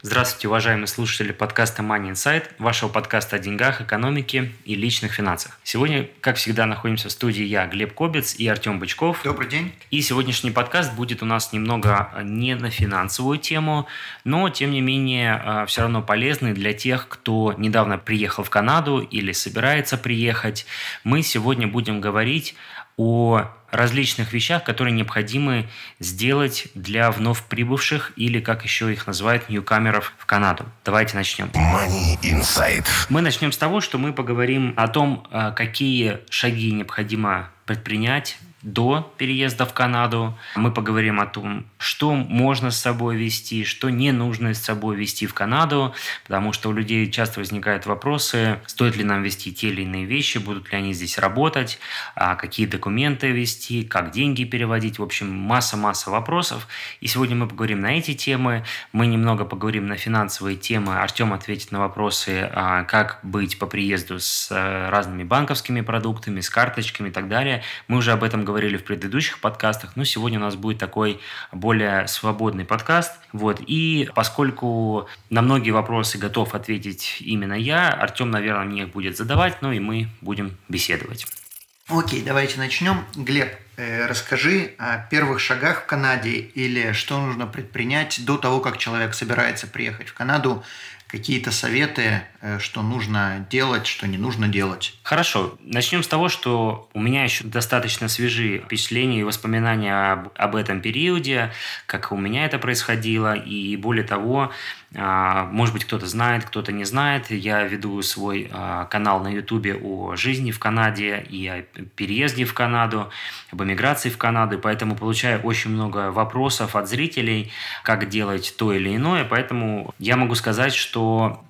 Здравствуйте, уважаемые слушатели подкаста Money Insight, вашего подкаста о деньгах, экономике и личных финансах. Сегодня, как всегда, находимся в студии я, Глеб Кобец и Артем Бычков. Добрый день. И сегодняшний подкаст будет у нас немного не на финансовую тему, но, тем не менее, э, все равно полезный для тех, кто недавно приехал в Канаду или собирается приехать. Мы сегодня будем говорить о различных вещах, которые необходимы сделать для вновь прибывших или, как еще их называют, ньюкамеров в Канаду. Давайте начнем. Money Inside. Мы начнем с того, что мы поговорим о том, э, какие шаги необходимо предпринять до переезда в Канаду. Мы поговорим о том, что можно с собой вести, что не нужно с собой вести в Канаду, потому что у людей часто возникают вопросы, стоит ли нам вести те или иные вещи, будут ли они здесь работать, а какие документы вести, как деньги переводить. В общем, масса-масса вопросов. И сегодня мы поговорим на эти темы. Мы немного поговорим на финансовые темы. Артем ответит на вопросы, а, как быть по приезду с э, разными банковскими продуктами, с карточками и так далее. Мы уже об этом говорили в предыдущих подкастах, но сегодня у нас будет такой более свободный подкаст. Вот. И поскольку на многие вопросы готов ответить именно я, Артем, наверное, мне их будет задавать, ну и мы будем беседовать. Окей, давайте начнем. Глеб, э, расскажи о первых шагах в Канаде или что нужно предпринять до того, как человек собирается приехать в Канаду какие-то советы, э, что нужно делать, что не нужно делать? Хорошо. Начнем с того, что у меня еще достаточно свежие впечатления и воспоминания об, об этом периоде, как у меня это происходило, и более того, а, может быть, кто-то знает, кто-то не знает. Я веду свой а, канал на Ютубе о жизни в Канаде и о переезде в Канаду, об эмиграции в Канаду, поэтому получаю очень много вопросов от зрителей, как делать то или иное. Поэтому я могу сказать, что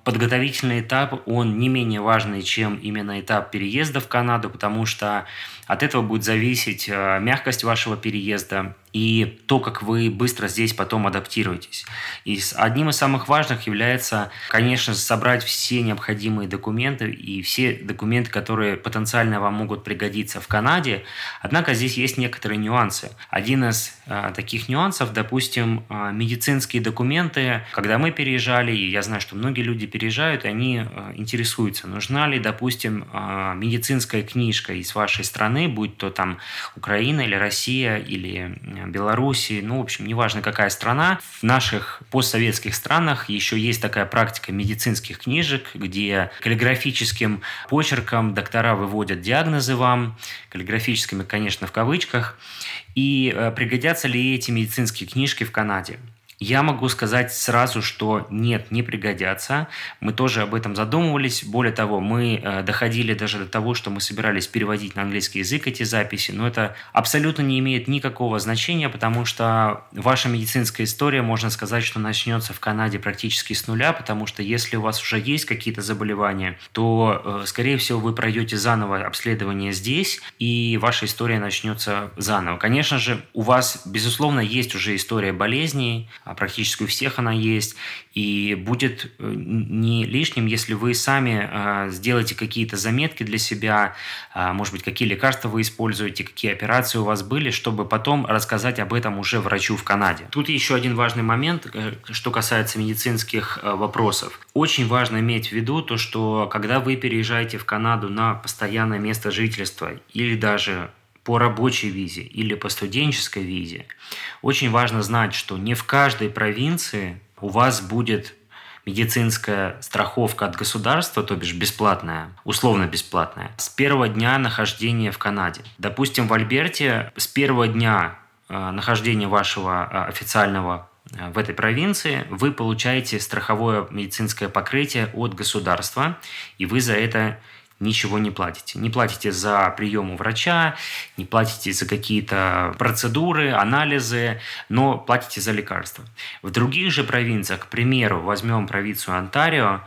подготовительный этап, он не менее важный, чем именно этап переезда в Канаду, потому что от этого будет зависеть а, мягкость вашего переезда, и то, как вы быстро здесь потом адаптируетесь. И одним из самых важных является, конечно, собрать все необходимые документы и все документы, которые потенциально вам могут пригодиться в Канаде. Однако здесь есть некоторые нюансы. Один из э, таких нюансов, допустим, э, медицинские документы. Когда мы переезжали, и я знаю, что многие люди переезжают, они э, интересуются, нужна ли, допустим, э, медицинская книжка из вашей страны, будь то там Украина или Россия или Белоруссии, ну, в общем, неважно какая страна. В наших постсоветских странах еще есть такая практика медицинских книжек, где каллиграфическим почерком доктора выводят диагнозы вам, каллиграфическими, конечно, в кавычках, и э, пригодятся ли эти медицинские книжки в Канаде. Я могу сказать сразу, что нет, не пригодятся. Мы тоже об этом задумывались. Более того, мы э, доходили даже до того, что мы собирались переводить на английский язык эти записи, но это абсолютно не имеет никакого значения, потому что ваша медицинская история, можно сказать, что начнется в Канаде практически с нуля, потому что если у вас уже есть какие-то заболевания, то, э, скорее всего, вы пройдете заново обследование здесь, и ваша история начнется заново. Конечно же, у вас, безусловно, есть уже история болезней, практически у всех она есть, и будет э, не лишним, если вы сами э, сделаете какие-то заметки для себя, э, может быть, какие лекарства вы используете, какие операции у вас были, чтобы потом рассказать об этом уже врачу в Канаде. Тут еще один важный момент, что касается медицинских вопросов. Очень важно иметь в виду то, что когда вы переезжаете в Канаду на постоянное место жительства или даже по рабочей визе или по студенческой визе, очень важно знать, что не в каждой провинции у вас будет медицинская страховка от государства, то бишь бесплатная, условно бесплатная, с первого дня нахождения в Канаде. Допустим, в Альберте с первого дня э, нахождения вашего э, официального э, в этой провинции вы получаете страховое медицинское покрытие от государства, и вы за это ничего не платите. Не платите за прием у врача, не платите за какие-то процедуры, анализы, но платите за лекарства. В других же провинциях, к примеру, возьмем провинцию Онтарио,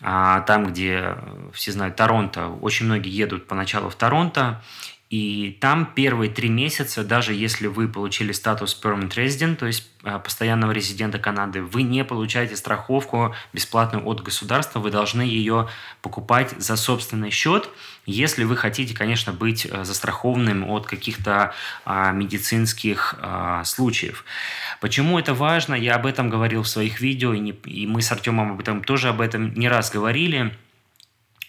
а, там, где все знают Торонто, очень многие едут поначалу в Торонто, и там первые три месяца, даже если вы получили статус permanent resident, то есть а, постоянного резидента Канады, вы не получаете страховку бесплатную от государства, вы должны ее покупать за собственный счет, если вы хотите, конечно, быть э, застрахованным от каких-то а, медицинских а, случаев. Почему это важно? Я об этом говорил в своих видео, и, мы с Артемом об этом тоже об этом не раз говорили.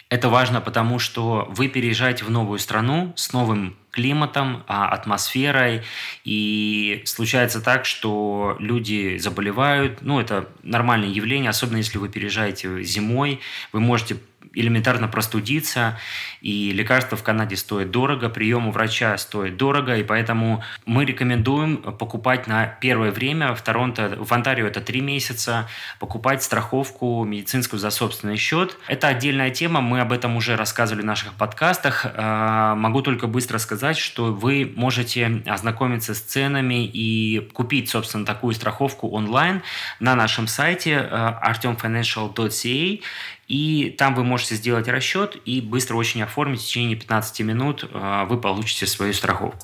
Это важно, потому что вы переезжаете в новую страну с новым климатом, а, атмосферой, и случается так, что люди заболевают, ну, это нормальное явление, особенно если вы переезжаете зимой, вы можете элементарно простудиться, и лекарства в Канаде стоят дорого, прием у врача стоит дорого, и поэтому мы рекомендуем покупать на первое время в Торонто, в Онтарио это три месяца, покупать страховку медицинскую за собственный счет. Это отдельная тема, мы об этом уже рассказывали в наших подкастах. А, могу только быстро сказать, что вы можете ознакомиться с ценами и купить, собственно, такую страховку онлайн на нашем сайте artemfinancial.ca и там вы можете сделать расчет и быстро очень оформить в течение 15 минут э, вы получите свою страховку.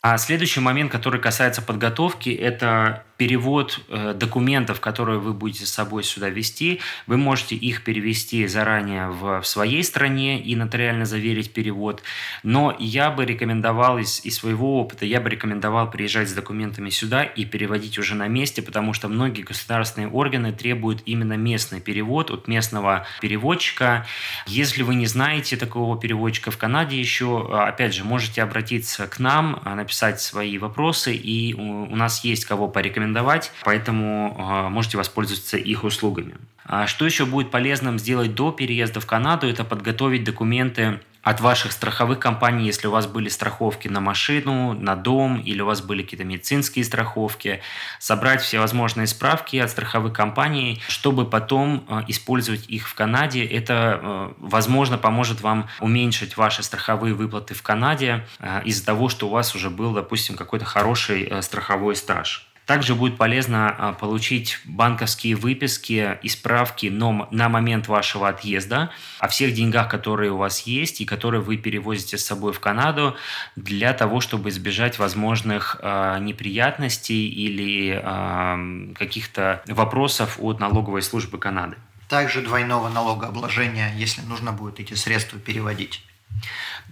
А следующий момент, который касается подготовки, это перевод э, документов, которые вы будете с собой сюда вести. Вы можете их перевести заранее в, своей стране и нотариально заверить перевод. Но я бы рекомендовал из, из своего опыта, я бы рекомендовал приезжать с документами сюда и переводить уже на месте, потому что многие государственные органы требуют именно местный перевод от местного переводчика. Если вы не знаете такого переводчика в Канаде еще, опять же, можете обратиться к нам, написать свои вопросы, и у, у нас есть кого порекомендовать рекомендовать, поэтому а, можете воспользоваться их услугами. А что еще будет полезным сделать до переезда в Канаду, это подготовить документы от ваших страховых компаний, если у вас были страховки на машину, на дом или у вас были какие-то медицинские страховки, собрать все возможные справки от страховых компаний, чтобы потом а, использовать их в Канаде. Это, возможно, поможет вам уменьшить ваши страховые выплаты в Канаде из-за того, что у вас уже был, допустим, какой-то хороший страховой стаж. Также будет полезно а, получить банковские выписки и справки на момент вашего отъезда о всех деньгах, которые у вас есть и которые вы перевозите с собой в Канаду для того, чтобы избежать возможных а, неприятностей или а, каких-то вопросов от налоговой службы Канады. Также двойного налогообложения, если нужно будет эти средства переводить.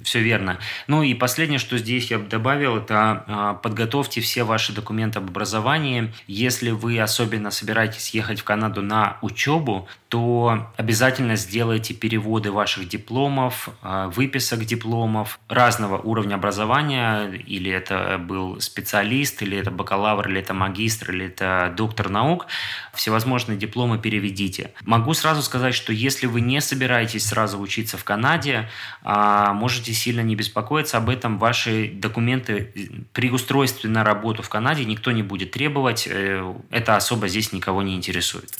Все верно. Ну и последнее, что здесь я бы добавил, это а, подготовьте все ваши документы об образовании. Если вы особенно собираетесь ехать в Канаду на учебу, то обязательно сделайте переводы ваших дипломов, а, выписок дипломов разного уровня образования, или это был специалист, или это бакалавр, или это магистр, или это доктор наук. Всевозможные дипломы переведите. Могу сразу сказать, что если вы не собираетесь сразу учиться в Канаде, а, можете можете сильно не беспокоиться об этом. Ваши документы при устройстве на работу в Канаде никто не будет требовать. Э, это особо здесь никого не интересует.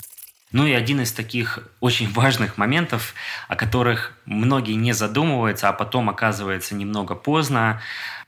Ну и один из таких очень важных моментов, о которых многие не задумываются, а потом оказывается немного поздно.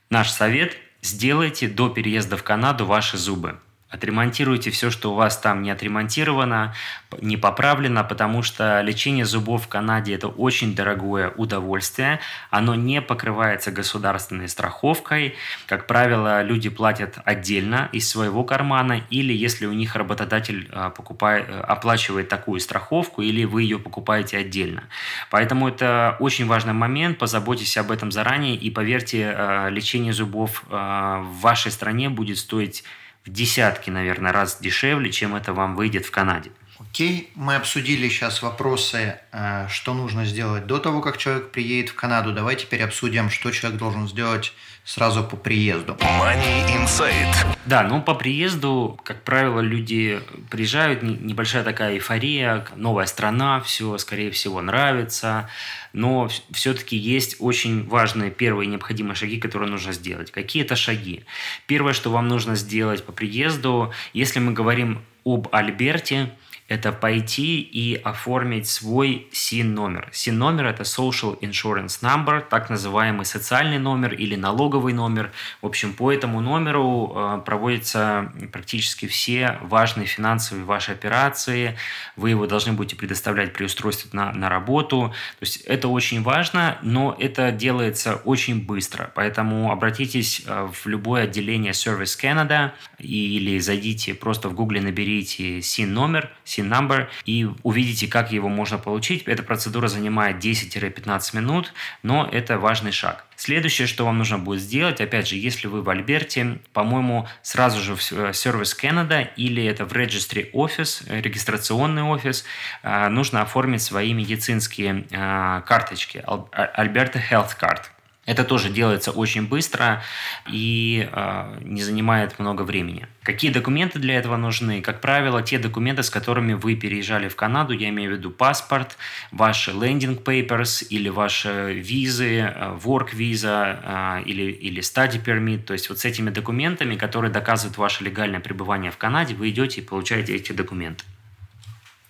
Наш совет – сделайте до переезда в Канаду ваши зубы. Отремонтируйте все, что у вас там не отремонтировано, не поправлено, потому что лечение зубов в Канаде это очень дорогое удовольствие. Оно не покрывается государственной страховкой. Как правило, люди платят отдельно из своего кармана, или если у них работодатель а, покупает, оплачивает такую страховку, или вы ее покупаете отдельно. Поэтому это очень важный момент. Позаботьтесь об этом заранее и поверьте, а, лечение зубов а, в вашей стране будет стоить в десятки, наверное, раз дешевле, чем это вам выйдет в Канаде. Окей, мы обсудили сейчас вопросы, э, что нужно сделать до того, как человек приедет в Канаду. Давай теперь обсудим, что человек должен сделать сразу по приезду. Money Insight. Да, ну по приезду, как правило, люди приезжают, небольшая такая эйфория, новая страна, все, скорее всего, нравится, но все-таки есть очень важные первые необходимые шаги, которые нужно сделать. Какие это шаги? Первое, что вам нужно сделать по приезду, если мы говорим об Альберте, это пойти и оформить свой SIN-номер. SIN-номер – это Social Insurance Number, так называемый социальный номер или налоговый номер. В общем, по этому номеру э, проводятся практически все важные финансовые ваши операции. Вы его должны будете предоставлять при устройстве на, на работу. То есть это очень важно, но это делается очень быстро. Поэтому обратитесь э, в любое отделение Service Canada или зайдите просто в Google, наберите SIN-номер, SIN number и увидите, как его можно получить. Эта процедура занимает 10-15 минут, но это важный шаг. Следующее, что вам нужно будет сделать, опять же, если вы в Альберте, по-моему, сразу же в Service Canada или это в Registry Office, э, регистрационный офис, э, нужно оформить свои медицинские э, карточки, Alberta Health Card. Это тоже делается очень быстро и э, не занимает много времени. Какие документы для этого нужны? Как правило, те документы, с которыми вы переезжали в Канаду, я имею в виду паспорт, ваши landing papers или ваши визы, work visa э, или, или study permit. То есть вот с этими документами, которые доказывают ваше легальное пребывание в Канаде, вы идете и получаете эти документы.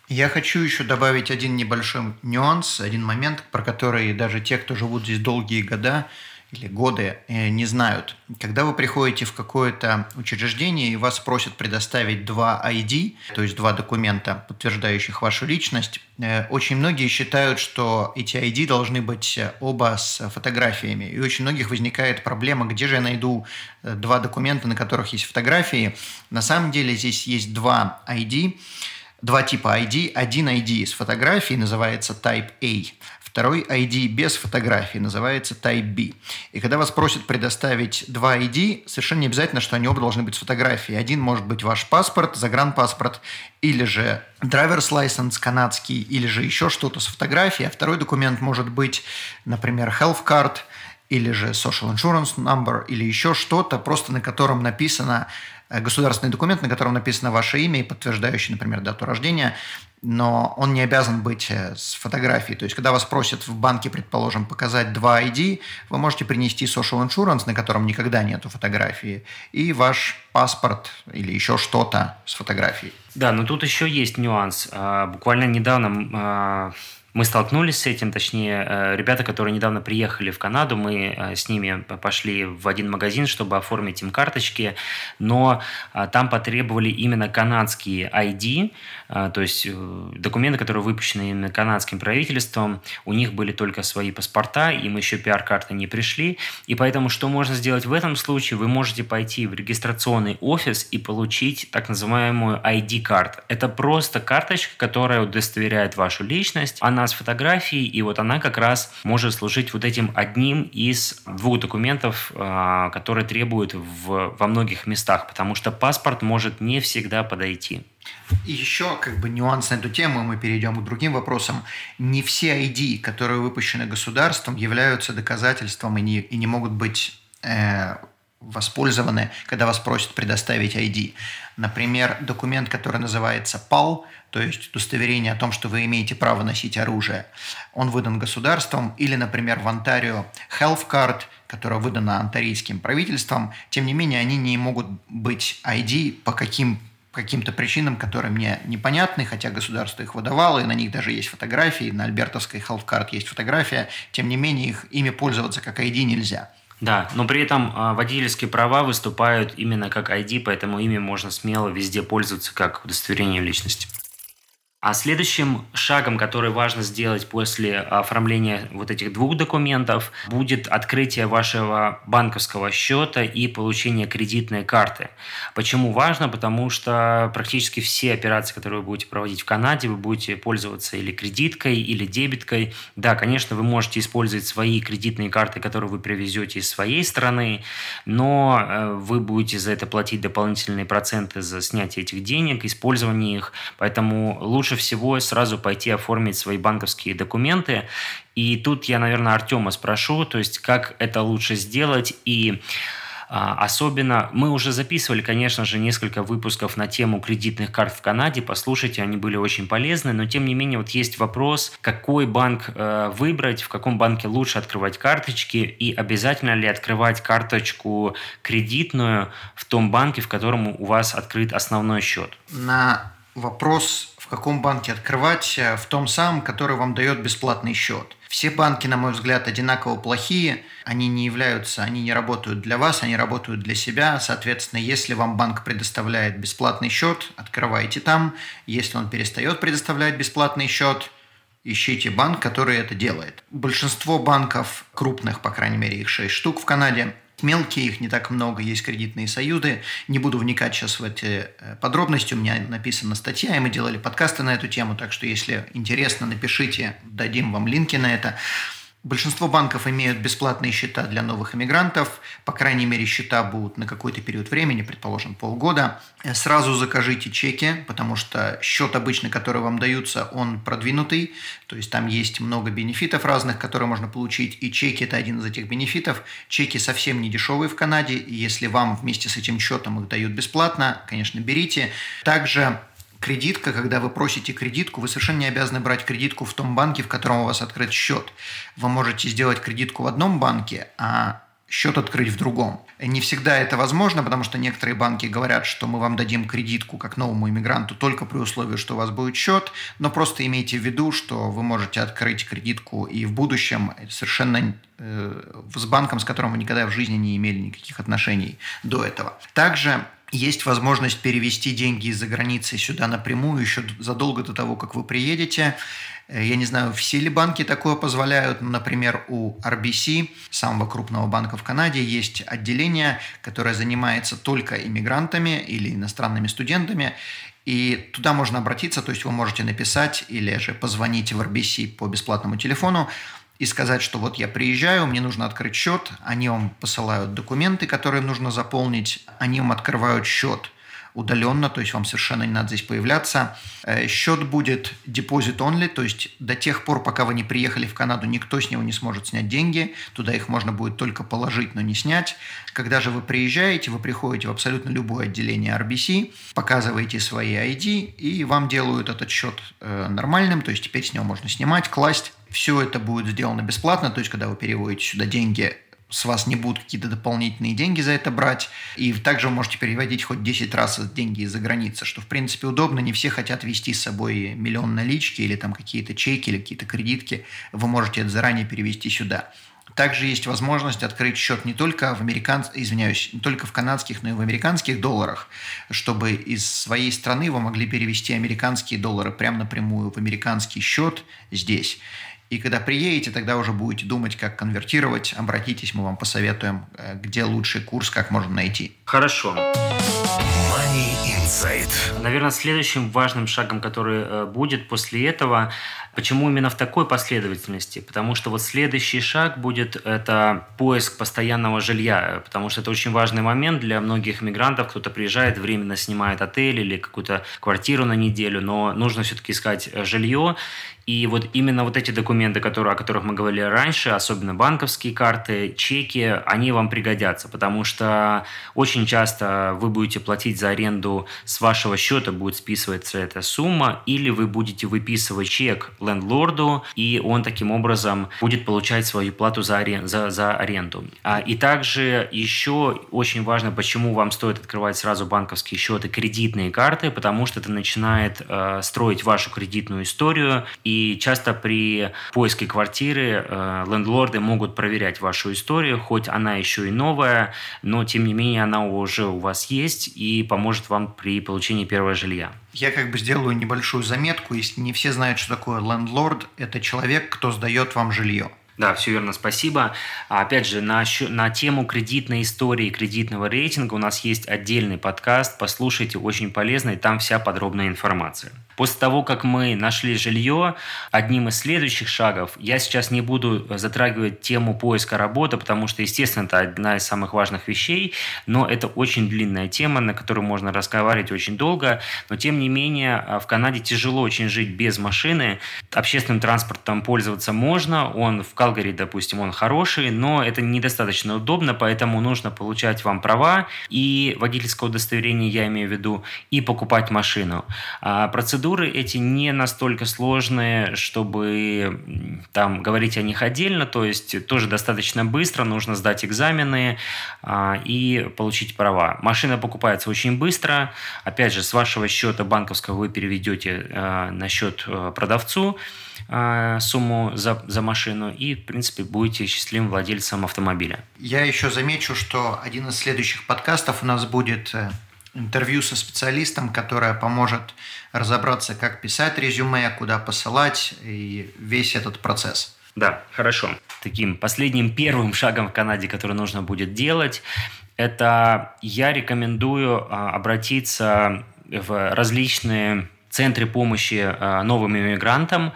Я хочу еще добавить один небольшой нюанс, один момент, про который даже те, кто живут здесь долгие года или годы, э, не знают. Когда вы приходите в какое-то учреждение и вас просят предоставить два ID, то есть два документа, подтверждающих вашу личность, э, очень многие считают, что эти ID должны быть э, оба с фотографиями. И очень многих возникает проблема, где же я найду два документа, на которых есть фотографии. На самом деле здесь есть два ID, два типа ID. Один ID с фотографией называется Type A, второй ID без фотографии называется Type B. И когда вас просят предоставить два ID, совершенно не обязательно, что они оба должны быть с фотографией. Один может быть ваш паспорт, загранпаспорт, или же driver's license канадский, или же еще что-то с фотографией, а второй документ может быть, например, health card, или же social insurance number, или еще что-то, просто на котором написано Э, государственный документ, на котором написано ваше имя и подтверждающий, например, дату рождения, но он не обязан быть э, с фотографией. То есть, когда вас просят в банке, предположим, показать два ID, вы можете принести social insurance, на котором никогда нету фотографии, и ваш паспорт или еще что-то с фотографией. Да, но тут еще есть нюанс. А, буквально недавно а, мы столкнулись с этим, точнее, э, ребята, которые недавно приехали в Канаду, мы э, с ними пошли в один магазин, чтобы оформить им карточки, но э, там потребовали именно канадские ID, то есть документы, которые выпущены именно канадским правительством, у них были только свои паспорта, им еще пиар-карты не пришли, и поэтому что можно сделать в этом случае? Вы можете пойти в регистрационный офис и получить так называемую ID-карт. Это просто карточка, которая удостоверяет вашу личность, она она с и вот она как раз может служить вот этим одним из двух документов, а, которые требуют в, во многих местах, потому что паспорт может не всегда подойти. И еще как бы нюанс на эту тему, мы перейдем к другим вопросам. Не все ID, которые выпущены государством, являются доказательством и не, и не могут быть э, воспользованы, когда вас просят предоставить ID. Например, документ, который называется PAL, то есть удостоверение о том, что вы имеете право носить оружие, он выдан государством, или, например, в Онтарио Health Card, которая выдана онтарийским правительством, тем не менее, они не могут быть ID по каким каким-то причинам, которые мне непонятны, хотя государство их выдавало, и на них даже есть фотографии, на альбертовской Health есть фотография, тем не менее, их ими пользоваться как ID нельзя. Да, но при этом а, водительские права выступают именно как ID, поэтому ими можно смело везде пользоваться как удостоверением личности. А следующим шагом, который важно сделать после оформления вот этих двух документов, будет открытие вашего банковского счета и получение кредитной карты. Почему важно? Потому что практически все операции, которые вы будете проводить в Канаде, вы будете пользоваться или кредиткой, или дебиткой. Да, конечно, вы можете использовать свои кредитные карты, которые вы привезете из своей страны, но э, вы будете за это платить дополнительные проценты за снятие этих денег, использование их. Поэтому лучше лучше всего сразу пойти оформить свои банковские документы. И тут я, наверное, Артема спрошу, то есть как это лучше сделать и а, Особенно мы уже записывали, конечно же, несколько выпусков на тему кредитных карт в Канаде. Послушайте, они были очень полезны. Но тем не менее, вот есть вопрос, какой банк э, выбрать, в каком банке лучше открывать карточки и обязательно ли открывать карточку кредитную в том банке, в котором у вас открыт основной счет. На вопрос каком банке открывать, э, в том самом, который вам дает бесплатный счет. Все банки, на мой взгляд, одинаково плохие. Они не являются, они не работают для вас, они работают для себя. Соответственно, если вам банк предоставляет бесплатный счет, открывайте там. Если он перестает предоставлять бесплатный счет, ищите банк, который это делает. Большинство банков крупных, по крайней мере, их 6 штук в Канаде, Мелкие, их не так много, есть кредитные союзы. Не буду вникать сейчас в эти э, подробности, у меня написана статья, и мы делали подкасты на эту тему, так что если интересно, напишите, дадим вам линки на это. Большинство банков имеют бесплатные счета для новых иммигрантов. По крайней мере, счета будут на какой-то период времени, предположим, полгода. Э, сразу закажите чеки, потому что счет обычно, который вам даются, он продвинутый. То есть там есть много бенефитов разных, которые можно получить. И чеки – это один из этих бенефитов. Чеки совсем не дешевые в Канаде. И если вам вместе с этим счетом их дают бесплатно, конечно, берите. Также кредитка, когда вы просите кредитку, вы совершенно не обязаны брать кредитку в том банке, в котором у вас открыт счет. Вы можете сделать кредитку в одном банке, а счет открыть в другом. Не всегда это возможно, потому что некоторые банки говорят, что мы вам дадим кредитку как новому иммигранту только при условии, что у вас будет счет, но просто имейте в виду, что вы можете открыть кредитку и в будущем совершенно э, с банком, с которым вы никогда в жизни не имели никаких отношений до этого. Также есть возможность перевести деньги из-за границы сюда напрямую еще задолго до того, как вы приедете. Э, я не знаю, все ли банки такое позволяют. Например, у RBC, самого крупного банка в Канаде, есть отделение, которое занимается только иммигрантами или иностранными студентами. И туда можно обратиться, то есть вы можете написать или же позвонить в RBC по бесплатному телефону, и сказать, что вот я приезжаю, мне нужно открыть счет, они вам посылают документы, которые нужно заполнить, они вам открывают счет удаленно, то есть вам совершенно не надо здесь появляться. Э, счет будет deposit only, то есть до тех пор, пока вы не приехали в Канаду, никто с него не сможет снять деньги, туда их можно будет только положить, но не снять. Когда же вы приезжаете, вы приходите в абсолютно любое отделение RBC, показываете свои ID, и вам делают этот счет э, нормальным, то есть теперь с него можно снимать, класть. Все это будет сделано бесплатно, то есть когда вы переводите сюда деньги, с вас не будут какие-то дополнительные деньги за это брать. И также вы можете переводить хоть 10 раз деньги из-за границы, что в принципе удобно. Не все хотят вести с собой миллион налички или там какие-то чеки или какие-то кредитки. Вы можете это заранее перевести сюда. Также есть возможность открыть счет не только в американ... извиняюсь, не только в канадских, но и в американских долларах, чтобы из своей страны вы могли перевести американские доллары прямо напрямую в американский счет здесь. И когда приедете, тогда уже будете думать, как конвертировать. Обратитесь, мы вам посоветуем, э, где лучший курс, как можно найти. Хорошо. Insight. Наверное, следующим важным шагом, который э, будет после этого, почему именно в такой последовательности? Потому что вот следующий шаг будет это поиск постоянного жилья, потому что это очень важный момент для многих мигрантов. Кто-то приезжает, временно снимает отель или какую-то квартиру на неделю, но нужно все-таки искать э, жилье. И вот именно вот эти документы, которые, о которых мы говорили раньше, особенно банковские карты, чеки, они вам пригодятся, потому что очень часто вы будете платить за аренду с вашего счета, будет списываться эта сумма, или вы будете выписывать чек лендлорду, и он таким образом будет получать свою плату за, арен, за, за аренду. А, и также еще очень важно, почему вам стоит открывать сразу банковские счеты, кредитные карты, потому что это начинает э, строить вашу кредитную историю, и часто при поиске квартиры э, лендлорды могут проверять вашу историю, хоть она еще и новая, но тем не менее она уже у вас есть и поможет вам при получении первого жилья. Я как бы сделаю небольшую заметку. Если не все знают, что такое лендлорд, это человек, кто сдает вам жилье. Да, все верно, спасибо. А, опять же, на, на тему кредитной истории, кредитного рейтинга у нас есть отдельный подкаст. Послушайте, очень полезный, там вся подробная информация. После того, как мы нашли жилье, одним из следующих шагов, я сейчас не буду затрагивать тему поиска работы, потому что, естественно, это одна из самых важных вещей, но это очень длинная тема, на которую можно разговаривать очень долго, но тем не менее а, в Канаде тяжело очень жить без машины, общественным транспортом пользоваться можно, он вкалывает Калгари, допустим, он хороший, но это недостаточно удобно, поэтому нужно получать вам права и водительское удостоверение, я имею в виду, и покупать машину. А процедуры эти не настолько сложные, чтобы там говорить о них отдельно, то есть тоже достаточно быстро, нужно сдать экзамены а, и получить права. Машина покупается очень быстро, опять же, с вашего счета банковского вы переведете а, на счет а, продавцу, сумму за, за машину и, в принципе, будете счастливым владельцем автомобиля. Я еще замечу, что один из следующих подкастов у нас будет э, интервью со специалистом, которая поможет разобраться, как писать резюме, куда посылать и весь этот процесс. Да, хорошо. Таким последним первым шагом в Канаде, который нужно будет делать, это я рекомендую а, обратиться в различные центры помощи э, новым иммигрантам.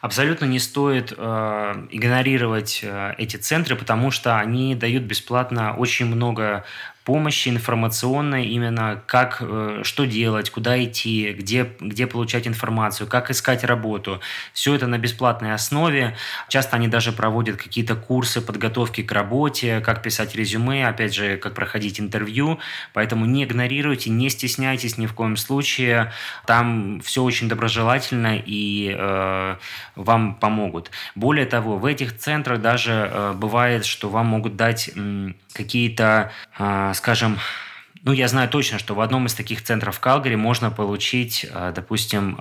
Абсолютно не стоит э, игнорировать э, эти центры, потому что они дают бесплатно очень много помощи информационной именно как, э, что делать, куда идти, где, где получать информацию, как искать работу. Все это на бесплатной основе. Часто они даже проводят какие-то курсы подготовки к работе, как писать резюме, опять же, как проходить интервью. Поэтому не игнорируйте, не стесняйтесь ни в коем случае. Там все очень доброжелательно и э, вам помогут. Более того, в этих центрах даже э, бывает, что вам могут дать э, какие-то э, скажем, ну, я знаю точно, что в одном из таких центров Калгари можно получить, а, допустим,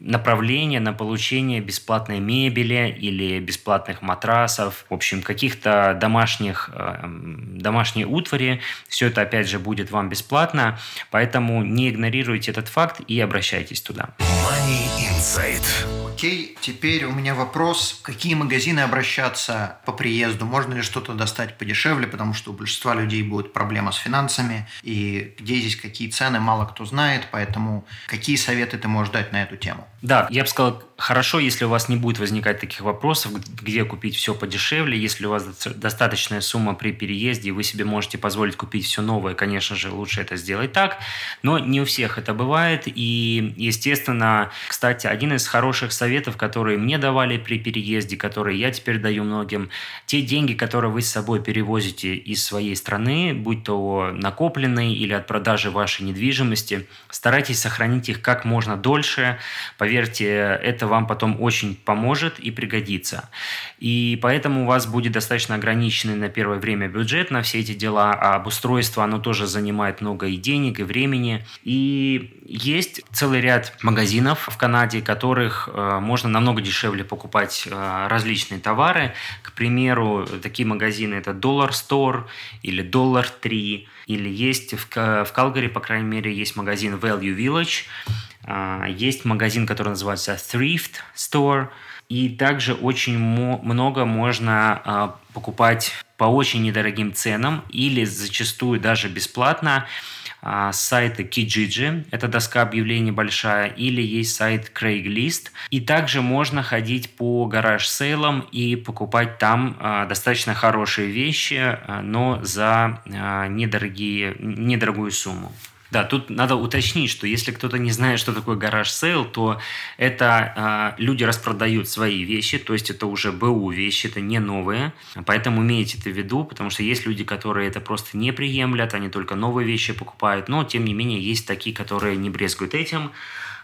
направление на получение бесплатной мебели или бесплатных матрасов, в общем, каких-то домашних, а, домашней утвари. Все это, опять же, будет вам бесплатно, поэтому не игнорируйте этот факт и обращайтесь туда. Money Insight. Окей, теперь у меня вопрос, какие магазины обращаться по приезду? Можно ли что-то достать подешевле, потому что у большинства людей будет проблема с финансами, и где здесь какие цены, мало кто знает, поэтому какие советы ты можешь дать на эту тему? Да, я бы сказал, хорошо, если у вас не будет возникать таких вопросов, где купить все подешевле, если у вас достаточная сумма при переезде, вы себе можете позволить купить все новое, конечно же, лучше это сделать так, но не у всех это бывает, и, естественно, кстати, один из хороших советов, которые мне давали при переезде, которые я теперь даю многим, те деньги, которые вы с собой перевозите из своей страны, будь то накопленные или от продажи вашей недвижимости, старайтесь сохранить их как можно дольше, Поверьте, это вам потом очень поможет и пригодится. И поэтому у вас будет достаточно ограниченный на первое время бюджет на все эти дела, а обустройство, оно тоже занимает много и денег, и времени. И есть целый ряд магазинов в Канаде, которых э, можно намного дешевле покупать э, различные товары. К примеру, такие магазины это Dollar Store или Dollar Tree, или есть в, в Калгари, по крайней мере, есть магазин Value Village, есть магазин, который называется Thrift Store. И также очень много можно а, покупать по очень недорогим ценам или зачастую даже бесплатно а, с сайта Kijiji, это доска объявлений большая, или есть сайт Craigslist. И также можно ходить по гараж-сейлам и покупать там достаточно хорошие вещи, но за недорогие, недорогую сумму. Да, тут надо уточнить, что если кто-то не знает, что такое garage sale, то это э, люди распродают свои вещи, то есть это уже БУ вещи, это не новые. Поэтому имейте это в виду, потому что есть люди, которые это просто не приемлят, они только новые вещи покупают, но тем не менее есть такие, которые не брезгуют этим.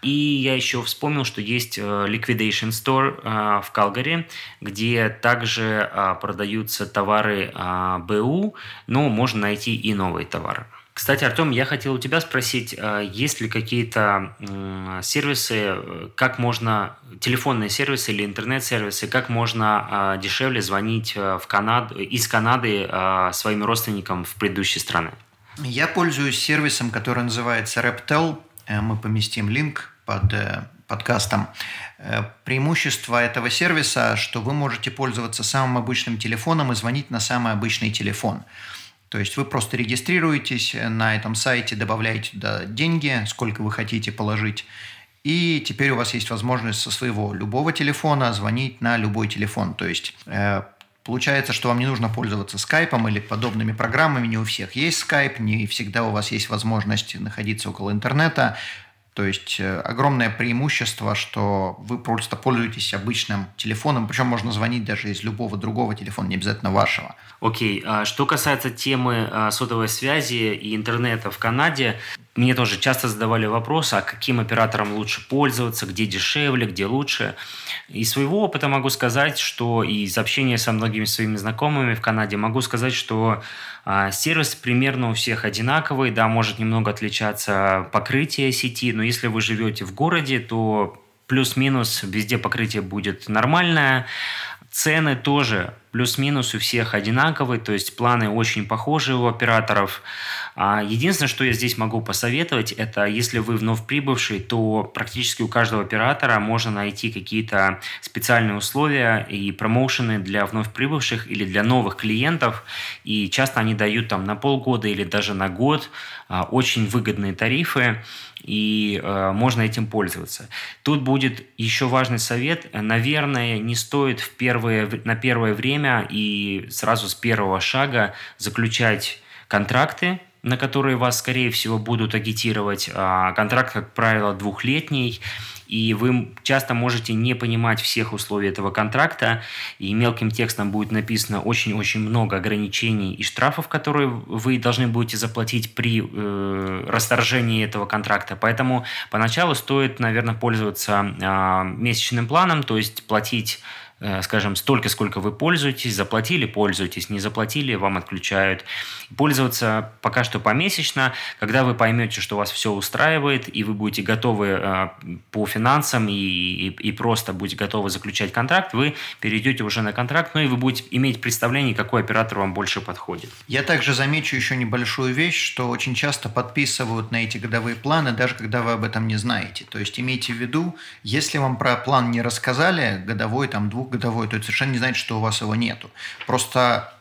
И я еще вспомнил, что есть э, Liquidation Store э, в Калгари, где также э, продаются товары БУ, но можно найти и новые товары. Кстати, Артем, я хотел у тебя спросить, а, есть ли какие-то сервисы, как можно, телефонные сервисы или интернет-сервисы, как можно а, дешевле звонить а, в Канаду, из Канады своим родственникам в предыдущие страны? Я пользуюсь сервисом, который называется Reptel. Э, мы поместим линк под э, подкастом. Э, преимущество этого сервиса, что вы можете пользоваться самым обычным телефоном и звонить на самый обычный телефон. То есть вы просто регистрируетесь на этом сайте, добавляете туда деньги, сколько вы хотите положить, и теперь у вас есть возможность со своего любого телефона звонить на любой телефон. То есть э, получается, что вам не нужно пользоваться скайпом или подобными программами. Не у всех есть скайп, не всегда у вас есть возможность находиться около интернета. То есть э, огромное преимущество, что вы просто пользуетесь обычным телефоном, причем можно звонить даже из любого другого телефона, не обязательно вашего. Окей, okay. что касается темы а, сотовой связи и интернета в Канаде, мне тоже часто задавали вопрос, а каким оператором лучше пользоваться, где дешевле, где лучше. Из своего опыта могу сказать, что из общения со многими своими знакомыми в Канаде могу сказать, что а, сервис примерно у всех одинаковый, да, может немного отличаться покрытие сети, но если вы живете в городе, то плюс-минус везде покрытие будет нормальное. Цены тоже плюс-минус у всех одинаковые, то есть планы очень похожи у операторов. А единственное, что я здесь могу посоветовать, это если вы вновь прибывший, то практически у каждого оператора можно найти какие-то специальные условия и промоушены для вновь прибывших или для новых клиентов. И часто они дают там на полгода или даже на год а, очень выгодные тарифы и э, можно этим пользоваться. Тут будет еще важный совет. Наверное, не стоит в первое, на первое время и сразу с первого шага заключать контракты, на которые вас, скорее всего, будут агитировать. А, контракт, как правило, двухлетний, и вы часто можете не понимать всех условий этого контракта, и мелким текстом будет написано очень-очень много ограничений и штрафов, которые вы должны будете заплатить при э, расторжении этого контракта. Поэтому поначалу стоит, наверное, пользоваться э, месячным планом, то есть платить скажем, столько, сколько вы пользуетесь, заплатили, пользуетесь, не заплатили, вам отключают. Пользоваться пока что помесячно, когда вы поймете, что вас все устраивает, и вы будете готовы э, по финансам и, и, и просто будете готовы заключать контракт, вы перейдете уже на контракт, ну и вы будете иметь представление, какой оператор вам больше подходит. Я также замечу еще небольшую вещь, что очень часто подписывают на эти годовые планы, даже когда вы об этом не знаете. То есть имейте в виду, если вам про план не рассказали, годовой там двух двухгодовой, то это совершенно не значит, что у вас его нету. Просто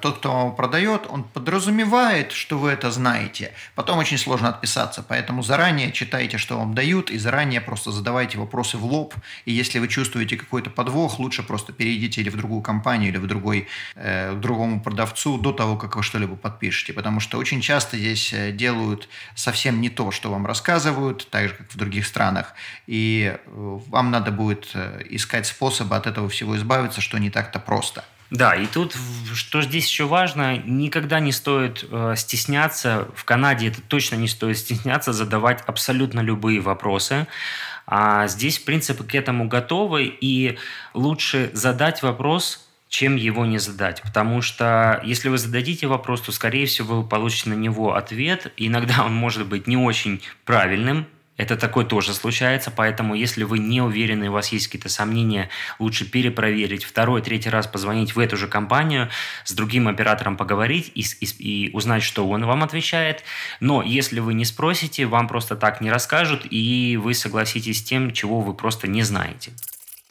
тот, кто вам продает, он подразумевает, что вы это знаете. Потом очень сложно отписаться, поэтому заранее читайте, что вам дают, и заранее просто задавайте вопросы в лоб. И если вы чувствуете какой-то подвох, лучше просто перейдите или в другую компанию, или в другой, э, другому продавцу до того, как вы что-либо подпишете. Потому что очень часто здесь э, делают совсем не то, что вам рассказывают, так же, как в других странах. И э, вам надо будет э, искать способы от этого всего избавиться, что не так-то просто. Да, и тут, что здесь еще важно, никогда не стоит э, стесняться, в Канаде это точно не стоит стесняться, задавать абсолютно любые вопросы. А здесь, в принципе, к этому готовы, и лучше задать вопрос, чем его не задать. Потому что если вы зададите вопрос, то, скорее всего, вы получите на него ответ. Иногда он может быть не очень правильным, это такое тоже случается, поэтому если вы не уверены, у вас есть какие-то сомнения, лучше перепроверить, второй, третий раз позвонить в эту же компанию, с другим оператором поговорить и, и, и узнать, что он вам отвечает. Но если вы не спросите, вам просто так не расскажут, и вы согласитесь с тем, чего вы просто не знаете.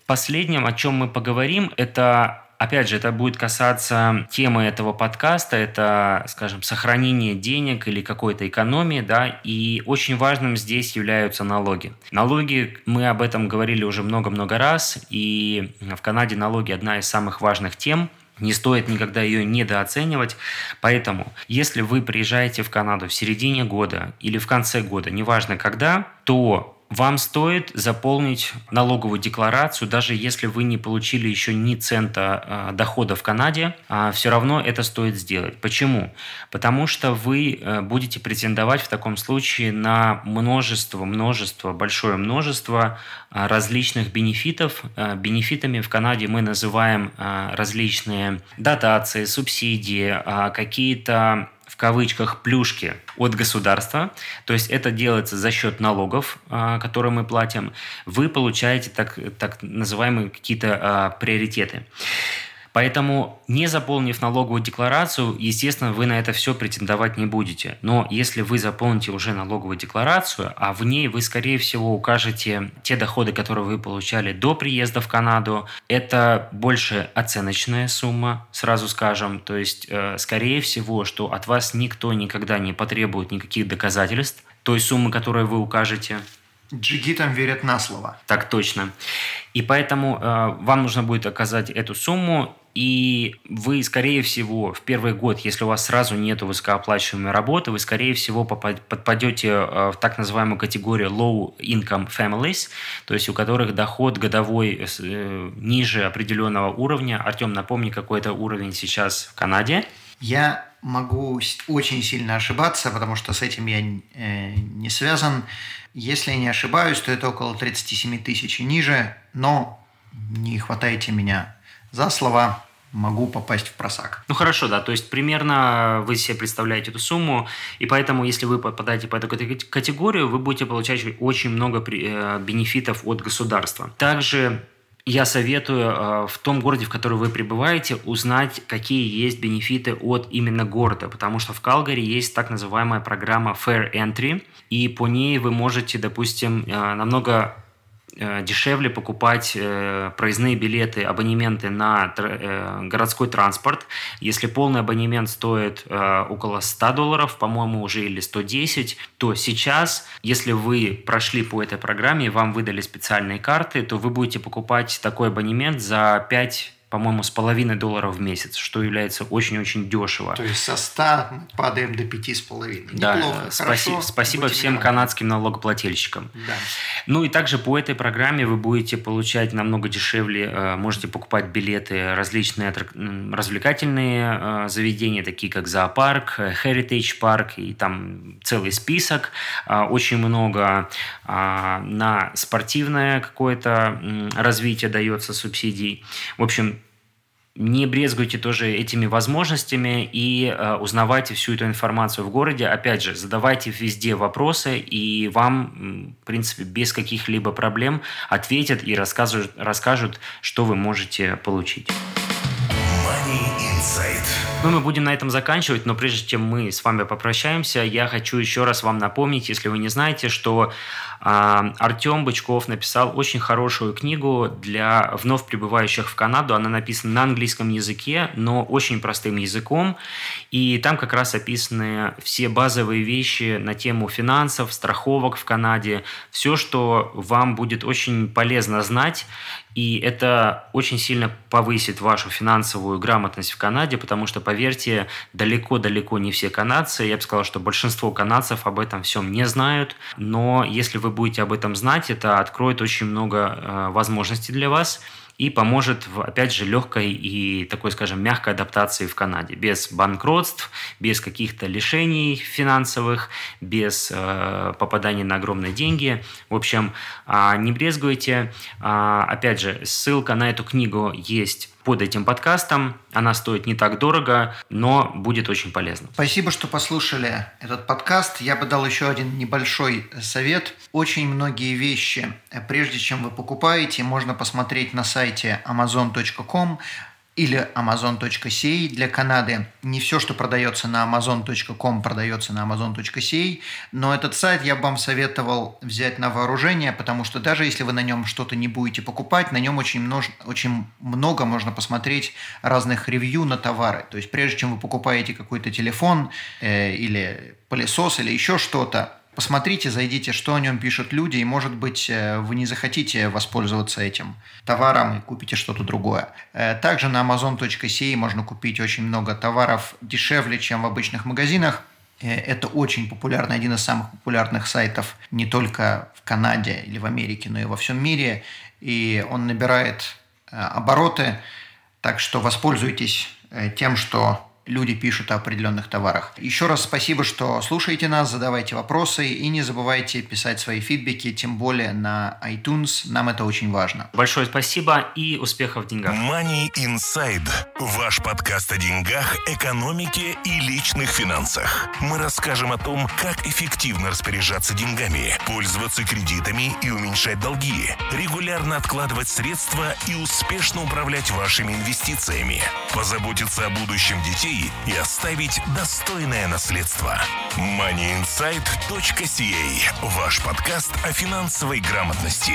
Последним, о чем мы поговорим, это Опять же, это будет касаться темы этого подкаста, это, скажем, сохранение денег или какой-то экономии, да, и очень важным здесь являются налоги. Налоги, мы об этом говорили уже много-много раз, и в Канаде налоги одна из самых важных тем, не стоит никогда ее недооценивать. Поэтому, если вы приезжаете в Канаду в середине года или в конце года, неважно когда, то вам стоит заполнить налоговую декларацию, даже если вы не получили еще ни цента э, дохода в Канаде, э, все равно это стоит сделать. Почему? Потому что вы э, будете претендовать в таком случае на множество, множество, большое множество э, различных бенефитов. Бенефитами в Канаде мы называем различные дотации, субсидии, какие-то в кавычках плюшки от государства, то есть это делается за счет налогов, а, которые мы платим, вы получаете так, так называемые какие-то а, приоритеты. Поэтому, не заполнив налоговую декларацию, естественно, вы на это все претендовать не будете. Но если вы заполните уже налоговую декларацию, а в ней вы, скорее всего, укажете те доходы, которые вы получали до приезда в Канаду, это больше оценочная сумма, сразу скажем. То есть, э, скорее всего, что от вас никто никогда не потребует никаких доказательств той суммы, которую вы укажете. Джигитам верят на слово. Так точно. И поэтому э, вам нужно будет оказать эту сумму И вы, скорее всего, в первый год, если у вас сразу нет высокооплачиваемой работы, вы, скорее всего, подпадете э, в так называемую категорию low income families, то есть у которых доход годовой э, ниже определенного уровня. Артем, напомни, какой это уровень сейчас в Канаде. Я могу очень сильно ошибаться, потому что с этим я э, не связан. Если я не ошибаюсь, то это около 37 тысяч и ниже, но не хватайте меня за слова, могу попасть в просак. Ну хорошо, да, то есть примерно вы себе представляете эту сумму, и поэтому, если вы попадаете по эту категорию, вы будете получать очень много э, бенефитов от государства. Также я советую э, в том городе, в который вы пребываете, узнать, какие есть бенефиты от именно города, потому что в Калгари есть так называемая программа Fair Entry, и по ней вы можете, допустим, э, намного дешевле покупать э, проездные билеты, абонементы на э, городской транспорт. Если полный абонемент стоит около 100 долларов, по-моему, уже или 110, то сейчас, если вы прошли по этой программе, вам выдали специальные карты, то вы будете покупать такой абонемент за 5 по-моему, с половиной долларов в месяц, что является очень-очень дешево. То есть со 100 падаем до 5,5. Да, Неплохо, хорошо, спасибо всем рады. канадским налогоплательщикам. Да. Ну и также по этой программе вы будете получать намного дешевле, э, можете покупать билеты различные развлекательные э, заведения, такие как зоопарк, Heritage парк и там целый список. Очень много на спортивное какое-то развитие дается субсидий. В общем, не брезгуйте тоже этими возможностями и э, узнавайте всю эту информацию в городе. Опять же, задавайте везде вопросы, и вам, в принципе, без каких-либо проблем ответят и расскажут, расскажут что вы можете получить. Money Insight. Ну, мы будем на этом заканчивать, но прежде чем мы с вами попрощаемся, я хочу еще раз вам напомнить, если вы не знаете, что э, Артем Бычков написал очень хорошую книгу для вновь прибывающих в Канаду. Она написана на английском языке, но очень простым языком. И там как раз описаны все базовые вещи на тему финансов, страховок в Канаде, все, что вам будет очень полезно знать. И это очень сильно повысит вашу финансовую грамотность в Канаде, потому что, поверьте, далеко-далеко не все канадцы, я бы сказал, что большинство канадцев об этом всем не знают, но если вы будете об этом знать, это откроет очень много э, возможностей для вас – и поможет в, опять же, легкой и такой, скажем, мягкой адаптации в Канаде. Без банкротств, без каких-то лишений финансовых, без э, попадания на огромные деньги. В общем, э, не брезгуйте. Э, опять же, ссылка на эту книгу есть под этим подкастом. Она стоит не так дорого, но будет очень полезна. Спасибо, что послушали этот подкаст. Я бы дал еще один небольшой совет. Очень многие вещи, прежде чем вы покупаете, можно посмотреть на сайте amazon.com или amazon.ca для Канады. Не все, что продается на amazon.com, продается на amazon.ca, но этот сайт я бы вам советовал взять на вооружение, потому что даже если вы на нем что-то не будете покупать, на нем очень, множ... очень много можно посмотреть разных ревью на товары. То есть прежде чем вы покупаете какой-то телефон э, или пылесос или еще что-то, Посмотрите, зайдите, что о нем пишут люди, и, может быть, э, вы не захотите воспользоваться этим товаром и купите что-то другое. Э, также на amazon.ca можно купить очень много товаров дешевле, чем в обычных магазинах. Э, это очень популярный, один из самых популярных сайтов не только в Канаде или в Америке, но и во всем мире. И он набирает обороты, так что воспользуйтесь тем, что люди пишут о определенных товарах. Еще раз спасибо, что слушаете нас, задавайте вопросы и не забывайте писать свои фидбэки, тем более на iTunes. Нам это очень важно. Большое спасибо и успехов в деньгах. Money Inside. Ваш подкаст о деньгах, экономике и личных финансах. Мы расскажем о том, как эффективно распоряжаться деньгами, пользоваться кредитами и уменьшать долги, регулярно откладывать средства и успешно управлять вашими инвестициями, позаботиться о будущем детей детей и оставить достойное наследство. moneyinsight.ca – ваш подкаст о финансовой грамотности.